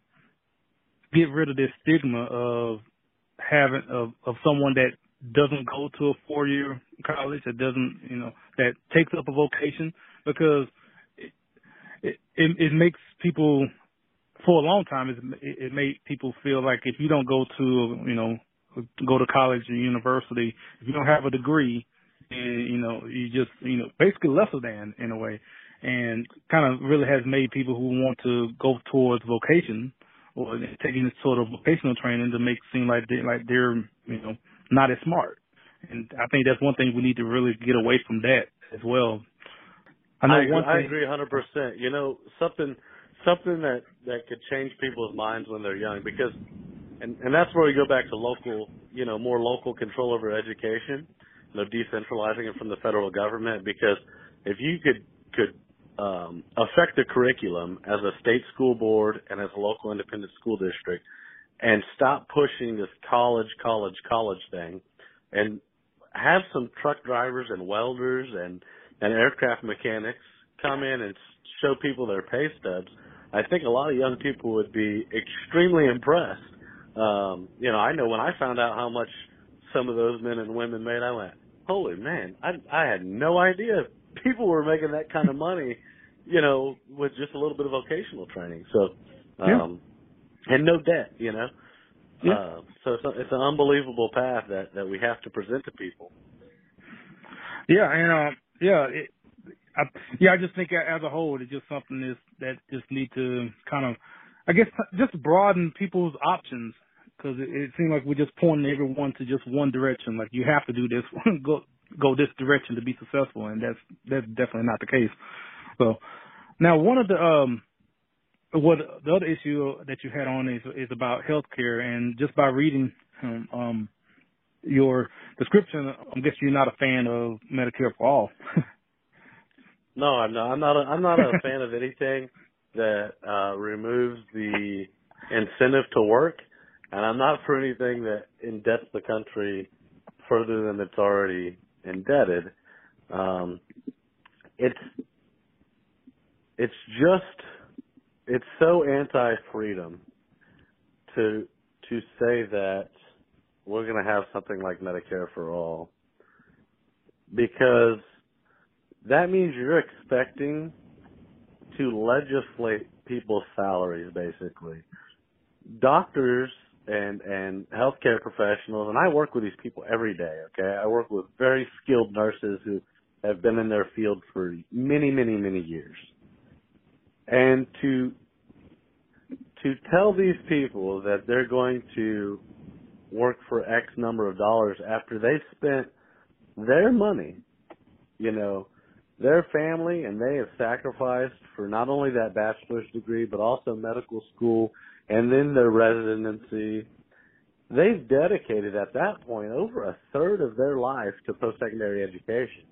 get rid of this stigma of having of of someone that doesn't go to a four year college that doesn't you know that takes up a vocation because it it, it, makes people for a long time it, it made people feel like if you don't go to you know go to college or university if you don't have a degree and you know you just you know basically lesser than in a way. And kind of really has made people who want to go towards vocation or taking this sort of vocational training to make it seem like they like they're you know not as smart and I think that's one thing we need to really get away from that as well. I know
I,
one
I agree 100%. You know, something something that that could change people's minds when they're young because and and that's where we go back to local, you know, more local control over education, you know, decentralizing it from the federal government because if you could could um affect the curriculum as a state school board and as a local independent school district and stop pushing this college college college thing and have some truck drivers and welders and and aircraft mechanics come in and show people their pay stubs, I think a lot of young people would be extremely impressed. Um, you know, I know when I found out how much some of those men and women made, I went, "Holy man! I I had no idea people were making that kind of [laughs] money." You know, with just a little bit of vocational training. So, um,
Yeah.
and no debt. You know.
Yeah.
Uh, so it's, a, it's an unbelievable path that that we have to present to people.
Yeah, and um, yeah, it, I, yeah. I just think as a whole, it's just something that's, that just need to kind of, I guess, just broaden people's options because it, it seems like we're just pointing everyone to just one direction. Like you have to do this, [laughs] go go this direction to be successful, and that's that's definitely not the case. So now one of the um what the other issue that you had on is is about healthcare, and just by reading um, um your description, I guess you're not a fan of Medicare for all. [laughs]
No, I'm not. I'm not. A, I'm not a fan of anything that uh, removes the incentive to work, and I'm not for anything that indebts the country further than it's already indebted. Um, it's it's just it's so anti-freedom to to say that we're going to have something like Medicare for all because that means you're expecting to legislate people's salaries basically. Doctors and and healthcare professionals and I work with these people every day, okay? I work with very skilled nurses who have been in their field for many, many, many years. And to to tell these people that they're going to work for X number of dollars after they've spent their money, you know, their family and they have sacrificed for not only that bachelor's degree but also medical school and then their residency. They've dedicated at that point over a third of their life to post-secondary education.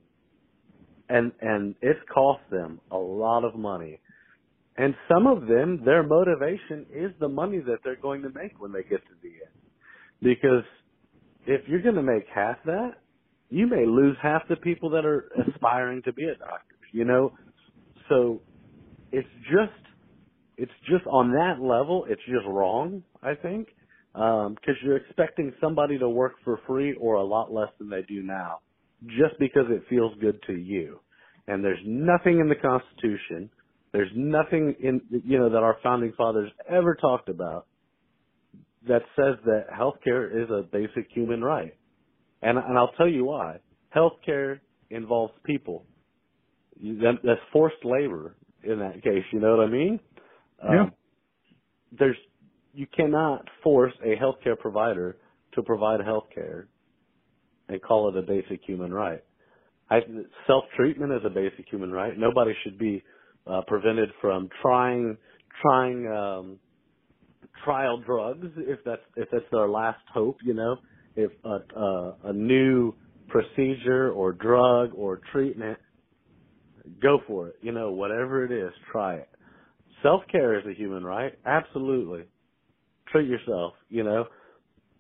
and and it's cost them a lot of money. And some of them, their motivation is the money that they're going to make when they get to the end. Because if you're going to make half that, you may lose half the people that are aspiring to be a doctor. You know, so it's just it's just on that level, it's just wrong. I think because um, you're expecting somebody to work for free or a lot less than they do now, just because it feels good to you. And there's nothing in the Constitution, there's nothing in you know that our founding fathers ever talked about that says that healthcare is a basic human right. And and I'll tell you why. Healthcare involves people. That's forced labor in that case. You know what I mean?
Yeah. Um,
there's you cannot force a healthcare provider to provide healthcare and call it a basic human right. Self treatment is a basic human right. Nobody should be uh, prevented from trying trying um, trial drugs if that's if that's their last hope. You know, if a, a, a new procedure or drug or treatment, go for it. You know, whatever it is, try it. Self care is a human right, absolutely treat yourself, you know.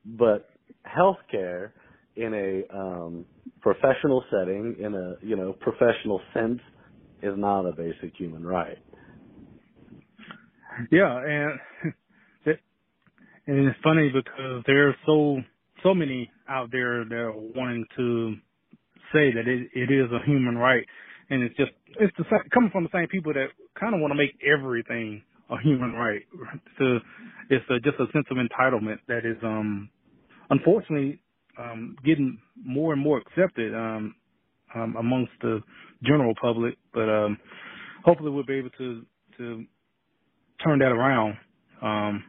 But healthcare in a um, professional setting, in a you know professional sense, is not a basic human right.
Yeah, and [laughs] and it's funny because there are so so many out there that are wanting to say that it, it is a human right, and it's just it's the coming from the same people that kind of want to make everything a human right. [laughs] So it's a, just a sense of entitlement that is um unfortunately um getting more and more accepted um, um amongst the general public. But um hopefully we'll be able to to turn that around um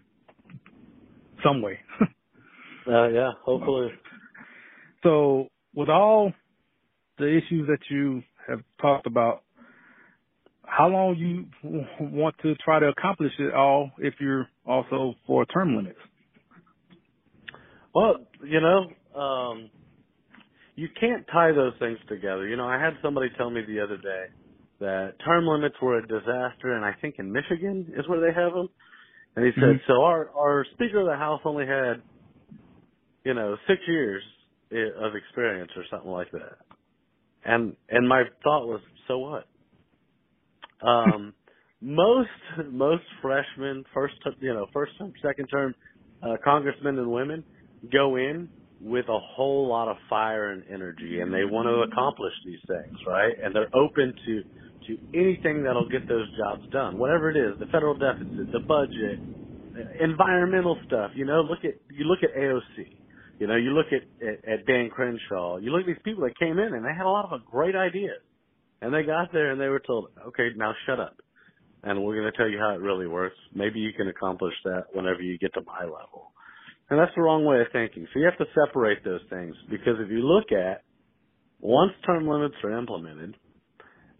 some way. [laughs]
uh yeah, hopefully.
So with all the issues that you have talked about how long you want to try to accomplish it all if you're also for term limits?
Well, you know, um, you can't tie those things together. You know, I had somebody tell me the other day that term limits were a disaster, and I think in Michigan is where they have them. And he said, mm-hmm. so our our Speaker of the House only had, you know, six years of experience or something like that. And and my thought was, so what? Um, [laughs] most most freshmen, first you know first term, second term uh, congressmen and women go in with a whole lot of fire and energy, and they want to mm-hmm. accomplish these things, right? And they're open to to anything that'll get those jobs done, whatever it is, the federal deficit, the budget, uh, environmental stuff. You know, look at you look at AOC. You know, you look at, at at Dan Crenshaw. You look at these people that came in and they had a lot of great ideas and they got there and they were told, okay, now shut up. And we're going to tell you how it really works. Maybe you can accomplish that whenever you get to my level. And that's the wrong way of thinking. So you have to separate those things because if you look at once term limits are implemented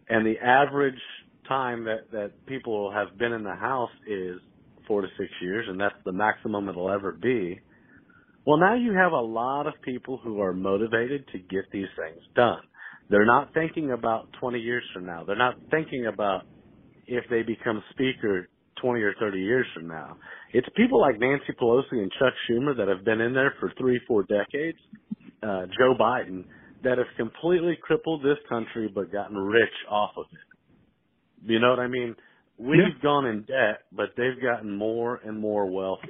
and the average time that, that people have been in the house is four to six years and that's the maximum it'll ever be. Well, now you have a lot of people who are motivated to get these things done. They're not thinking about 20 years from now. They're not thinking about if they become speaker 20 or 30 years from now. It's people like Nancy Pelosi and Chuck Schumer that have been in there for three, four decades, uh, Joe Biden, that have completely crippled this country but gotten rich off of it. You know what I mean? We've yeah. gone in debt, but they've gotten more and more wealthy.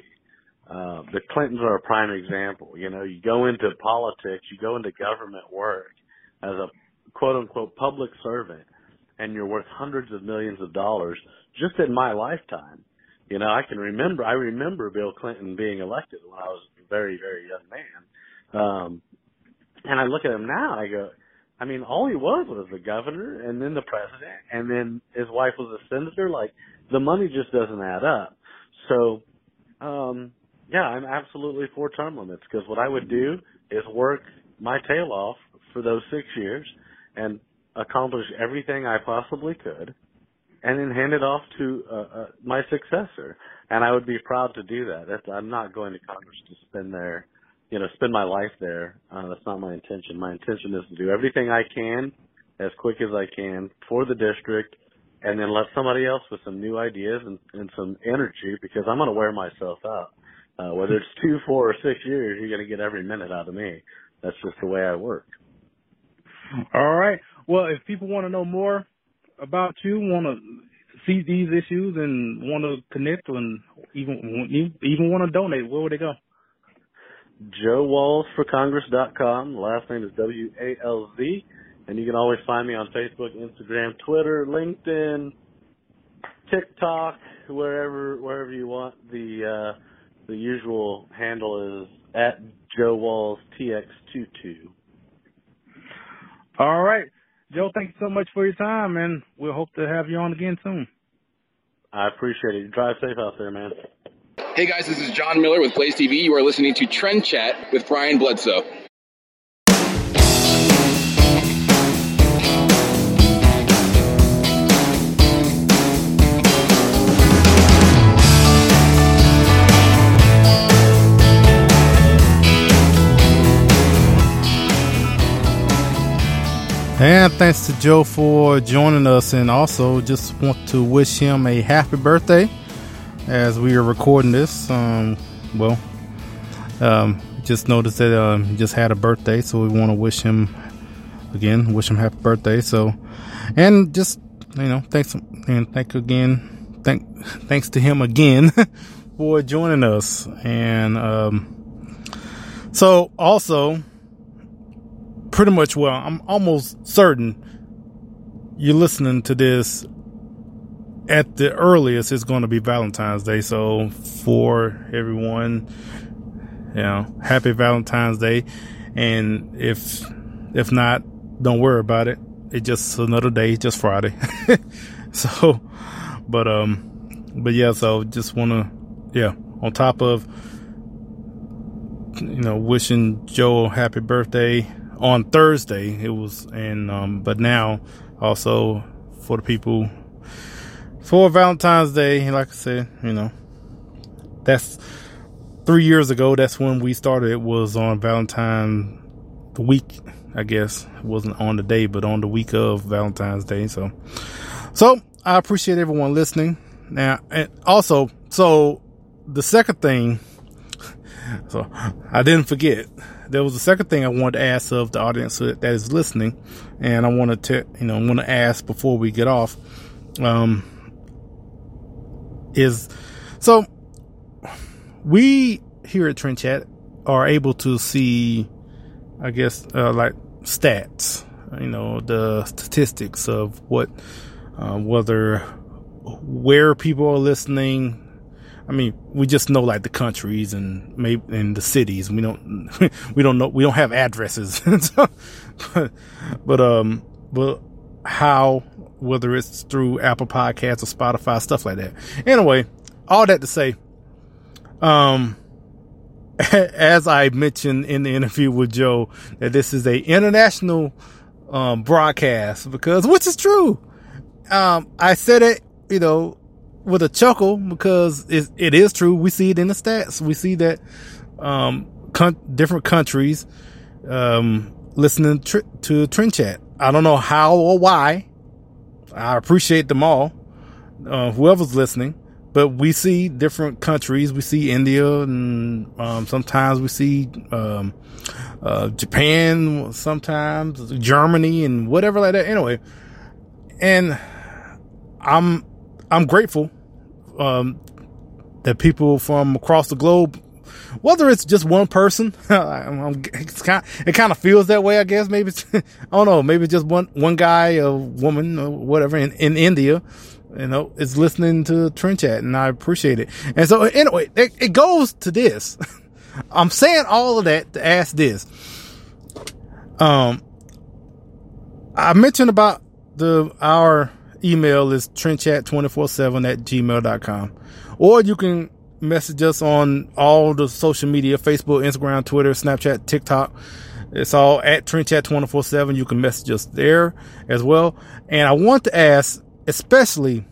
Uh, the Clintons are a prime example. You know, you go into politics, you go into government work as a quote unquote public servant and you're worth hundreds of millions of dollars just in my lifetime. You know, I can remember, I remember Bill Clinton being elected when I was a very, very young man. Um, and I look at him now, I go, I mean, all he was was the governor and then the president and then his wife was a senator. Like, the money just doesn't add up. So, um, yeah, I'm absolutely for term limits because what I would do is work my tail off for those six years and accomplish everything I possibly could, and then hand it off to uh, uh, my successor. And I would be proud to do that. That's, I'm not going to Congress to spend there, you know, spend my life there. Uh, that's not my intention. My intention is to do everything I can as quick as I can for the district and then let somebody else with some new ideas and, and some energy because I'm going to wear myself out. Uh, whether it's two, four, or six years, you're going to get every minute out of me. That's just the way I work.
All right. Well, if people want to know more about you, want to see these issues, and want to connect, and even even want to donate, where would they go?
JoeWalzForCongress.com. Last name is W A L Z. And you can always find me on Facebook, Instagram, Twitter, LinkedIn, TikTok, wherever wherever you want. The uh, the usual handle is at Joe Walz TX22.
All right, Joe. Thank you so much for your time, and we'll hope to have you on again soon.
I appreciate it. Drive safe out there, man.
Hey guys, this is John Miller with Blaze TV. You are listening to Trend Chat with Brian Bledsoe.
And thanks to Joe for joining us, and also just want to wish him a happy birthday as we are recording this. Um, well, um, just noticed that he just had a birthday, so we want to wish him again, wish him happy birthday. So, and just you know, thanks and thank again, thank thanks to him again [laughs] for joining us, and um, so also pretty much well, I'm almost certain you're listening to this at the earliest it's going to be Valentine's Day. So for everyone, you know, happy Valentine's Day. And if if not, don't worry about it. It's just another day, just Friday. [laughs] so, but um, but yeah. So just want to, yeah. On top of you know, wishing Joe happy birthday on Thursday. It was, and um, but now also for the people for Valentine's Day. Like I said, you know, that's three years ago. That's when we started. It was on Valentine the week. I guess it wasn't on the day, but on the week of Valentine's Day. So, so I appreciate everyone listening. Now, and also, so the second thing, [laughs] so I didn't forget there was a second thing I wanted to ask of the audience that is listening, and I wanted to, you know, want to ask before we get off, um, is so we here at Trend Chat are able to see, I guess, uh, like stats, you know, the statistics of what, uh, whether where people are listening, I mean, we just know like the countries and maybe in the cities. We don't, [laughs] we don't know, we don't have addresses. [laughs] but, but, um, but how, whether it's through Apple Podcasts or Spotify, stuff like that. Anyway, all that to say, um, [laughs] as I mentioned in the interview with Joe, that this is a international, um, broadcast because, which is true. Um, I said it, you know, with a chuckle because it, it is true. We see it in the stats. We see that um, con- different countries um, listening tr- to Trend Chat. I don't know how or why. I appreciate them all, uh, whoever's listening. But we see different countries. We see India, and um, sometimes we see um, uh, Japan, sometimes Germany, and whatever like that. Anyway, and I'm I'm grateful um, that people from across the globe, whether it's just one person, [laughs] it's kind, it kind of feels that way. I guess maybe it's, [laughs] I don't know, maybe just one one guy, a woman, or whatever in, in India, you know, is listening to Trend Chat, and I appreciate it. And so anyway, it, it goes to this. [laughs] I'm saying all of that to ask this. Um, I mentioned about the our email is trendchat247 at gmail.com. Or you can message us on all the social media, Facebook, Instagram, Twitter, Snapchat, TikTok. It's all at trendchat247. You can message us there as well. And I want to ask, especially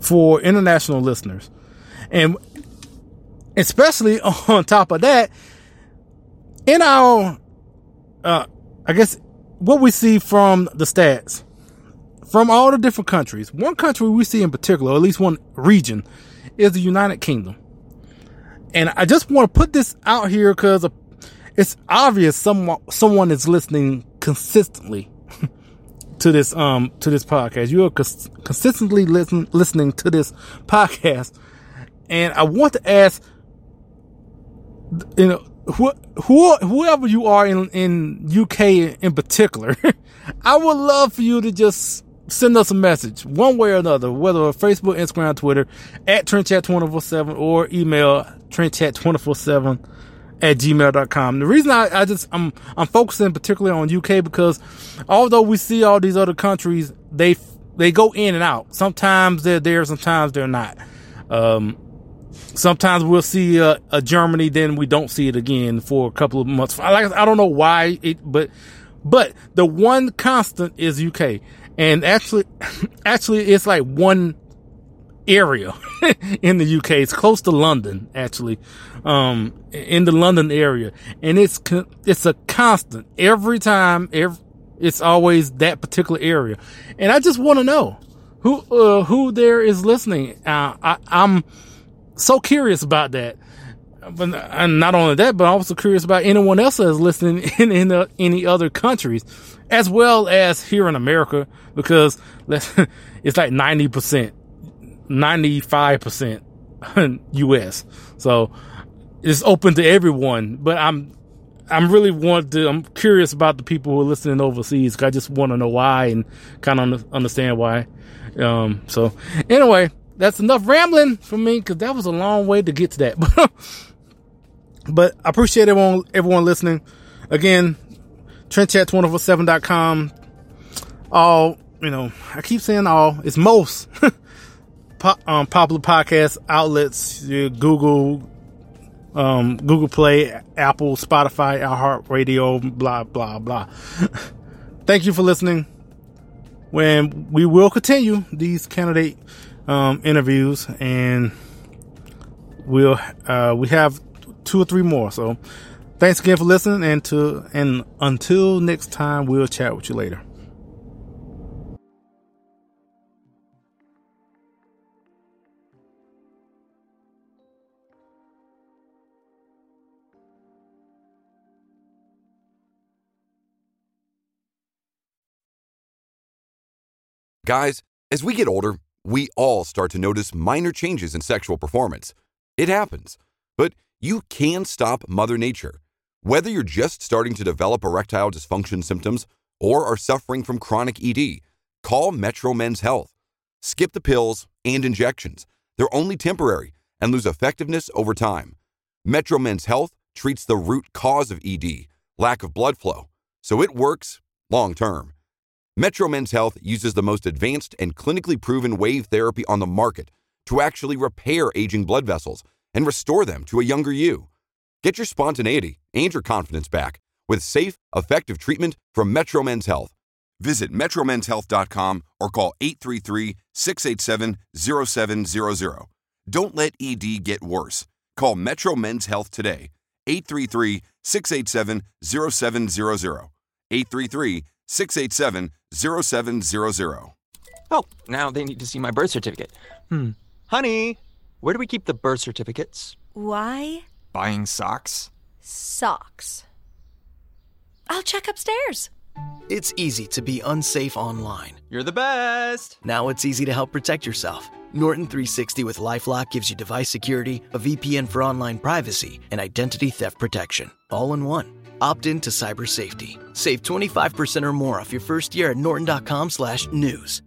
for international listeners, and especially [laughs] on top of that, in our, uh, I guess what we see from the stats from all the different countries, one country we see in particular, or at least one region, is the United Kingdom. And I just want to put this out here because it's obvious someone someone is listening consistently [laughs] to this um to this podcast. You are cons- consistently listen, listening to this podcast, and I want to ask, you know, who, who whoever you are in in UK in particular, [laughs] I would love for you to just send us a message one way or another, whether Facebook, Instagram, Twitter, at TrendChat247 or email TrendChat247 at gmail.com. The reason I, I just, I'm, I'm focusing particularly on UK because although we see all these other countries, they, they go in and out. Sometimes they're there, sometimes they're not. Um, sometimes we'll see a, a, Germany, then we don't see it again for a couple of months. I, I don't know why it, but, but the one constant is UK. And actually, [laughs] actually, it's like one area [laughs] in the UK. It's close to London, actually, um, in the London area. And it's, it's a constant every time, every, it's always that particular area. And I just want to know who, uh, who there is listening. Uh, I, I'm so curious about that. But and not only that, but I'm also curious about anyone else that's listening [laughs] in, in any other countries, as well as here in America, because [laughs] it's like 90% 95% US. So it's open to everyone, but I'm, I'm really want to, I'm curious about the people who are listening overseas. I just want to know why and kind of understand why. Um, so anyway, that's enough rambling for me because that was a long way to get to that. [laughs] but I appreciate everyone, everyone listening. Again, trendchat247.com. All, you know, I keep saying all, it's most [laughs] po- um, popular podcast outlets, Google, um, Google Play, Apple, Spotify, iHeartRadio, blah, blah, blah. [laughs] Thank you for listening. When we will continue these candidate um, interviews, and we'll uh, we have two or three more. So, thanks again for listening, and to and until next time, we'll chat with you later.
Guys, as we get older, we all start to notice minor changes in sexual performance. It happens. But you can stop Mother Nature. Whether you're just starting to develop erectile dysfunction symptoms or are suffering from chronic ED, call Metro Men's Health. Skip the pills and injections. They're only temporary and lose effectiveness over time. Metro Men's Health treats the root cause of ED, lack of blood flow, so it works long term. Metro Men's Health uses the most advanced and clinically proven wave therapy on the market to actually repair aging blood vessels and restore them to a younger you. Get your spontaneity and your confidence back with safe, effective treatment from Metro Men's Health. Visit MetroMen'sHealth.com or call 833 687 0700. Don't let ED get worse. Call Metro Men's Health today. 833 687 0700. 833 687 0700.
Oh, now they need to see my birth certificate. Hmm. Honey, where do we keep the birth certificates?
Why?
Buying socks?
Socks. I'll check upstairs.
It's easy to be unsafe online.
You're the best.
Now it's easy to help protect yourself. Norton 360 with Lifelock gives you device security, a VPN for online privacy, and identity theft protection, all in one. Opt in to cyber safety. Save 25% or more off your first year at norton.com slash news.